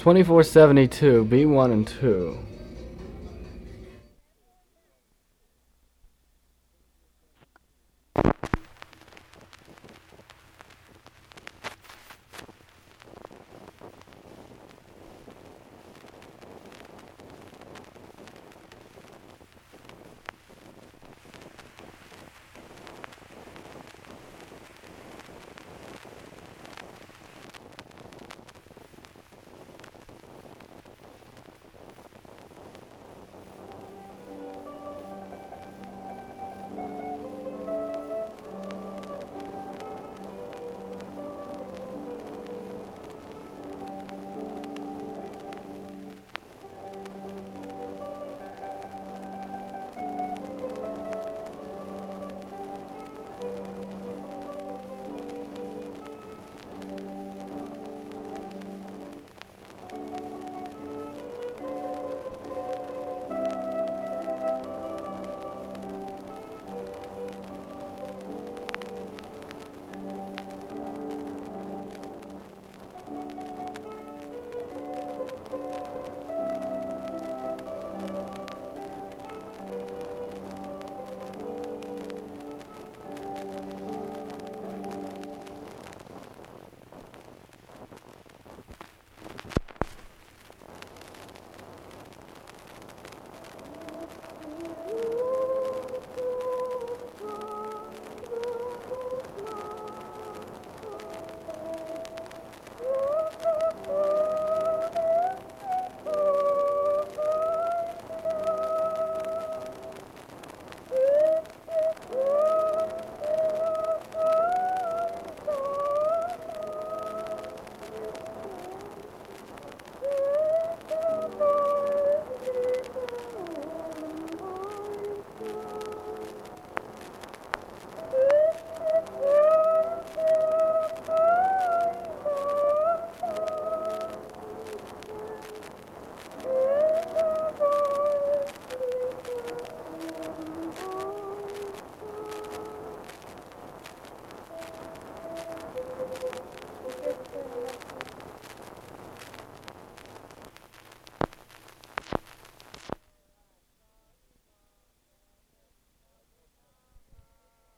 2472, B1 and 2.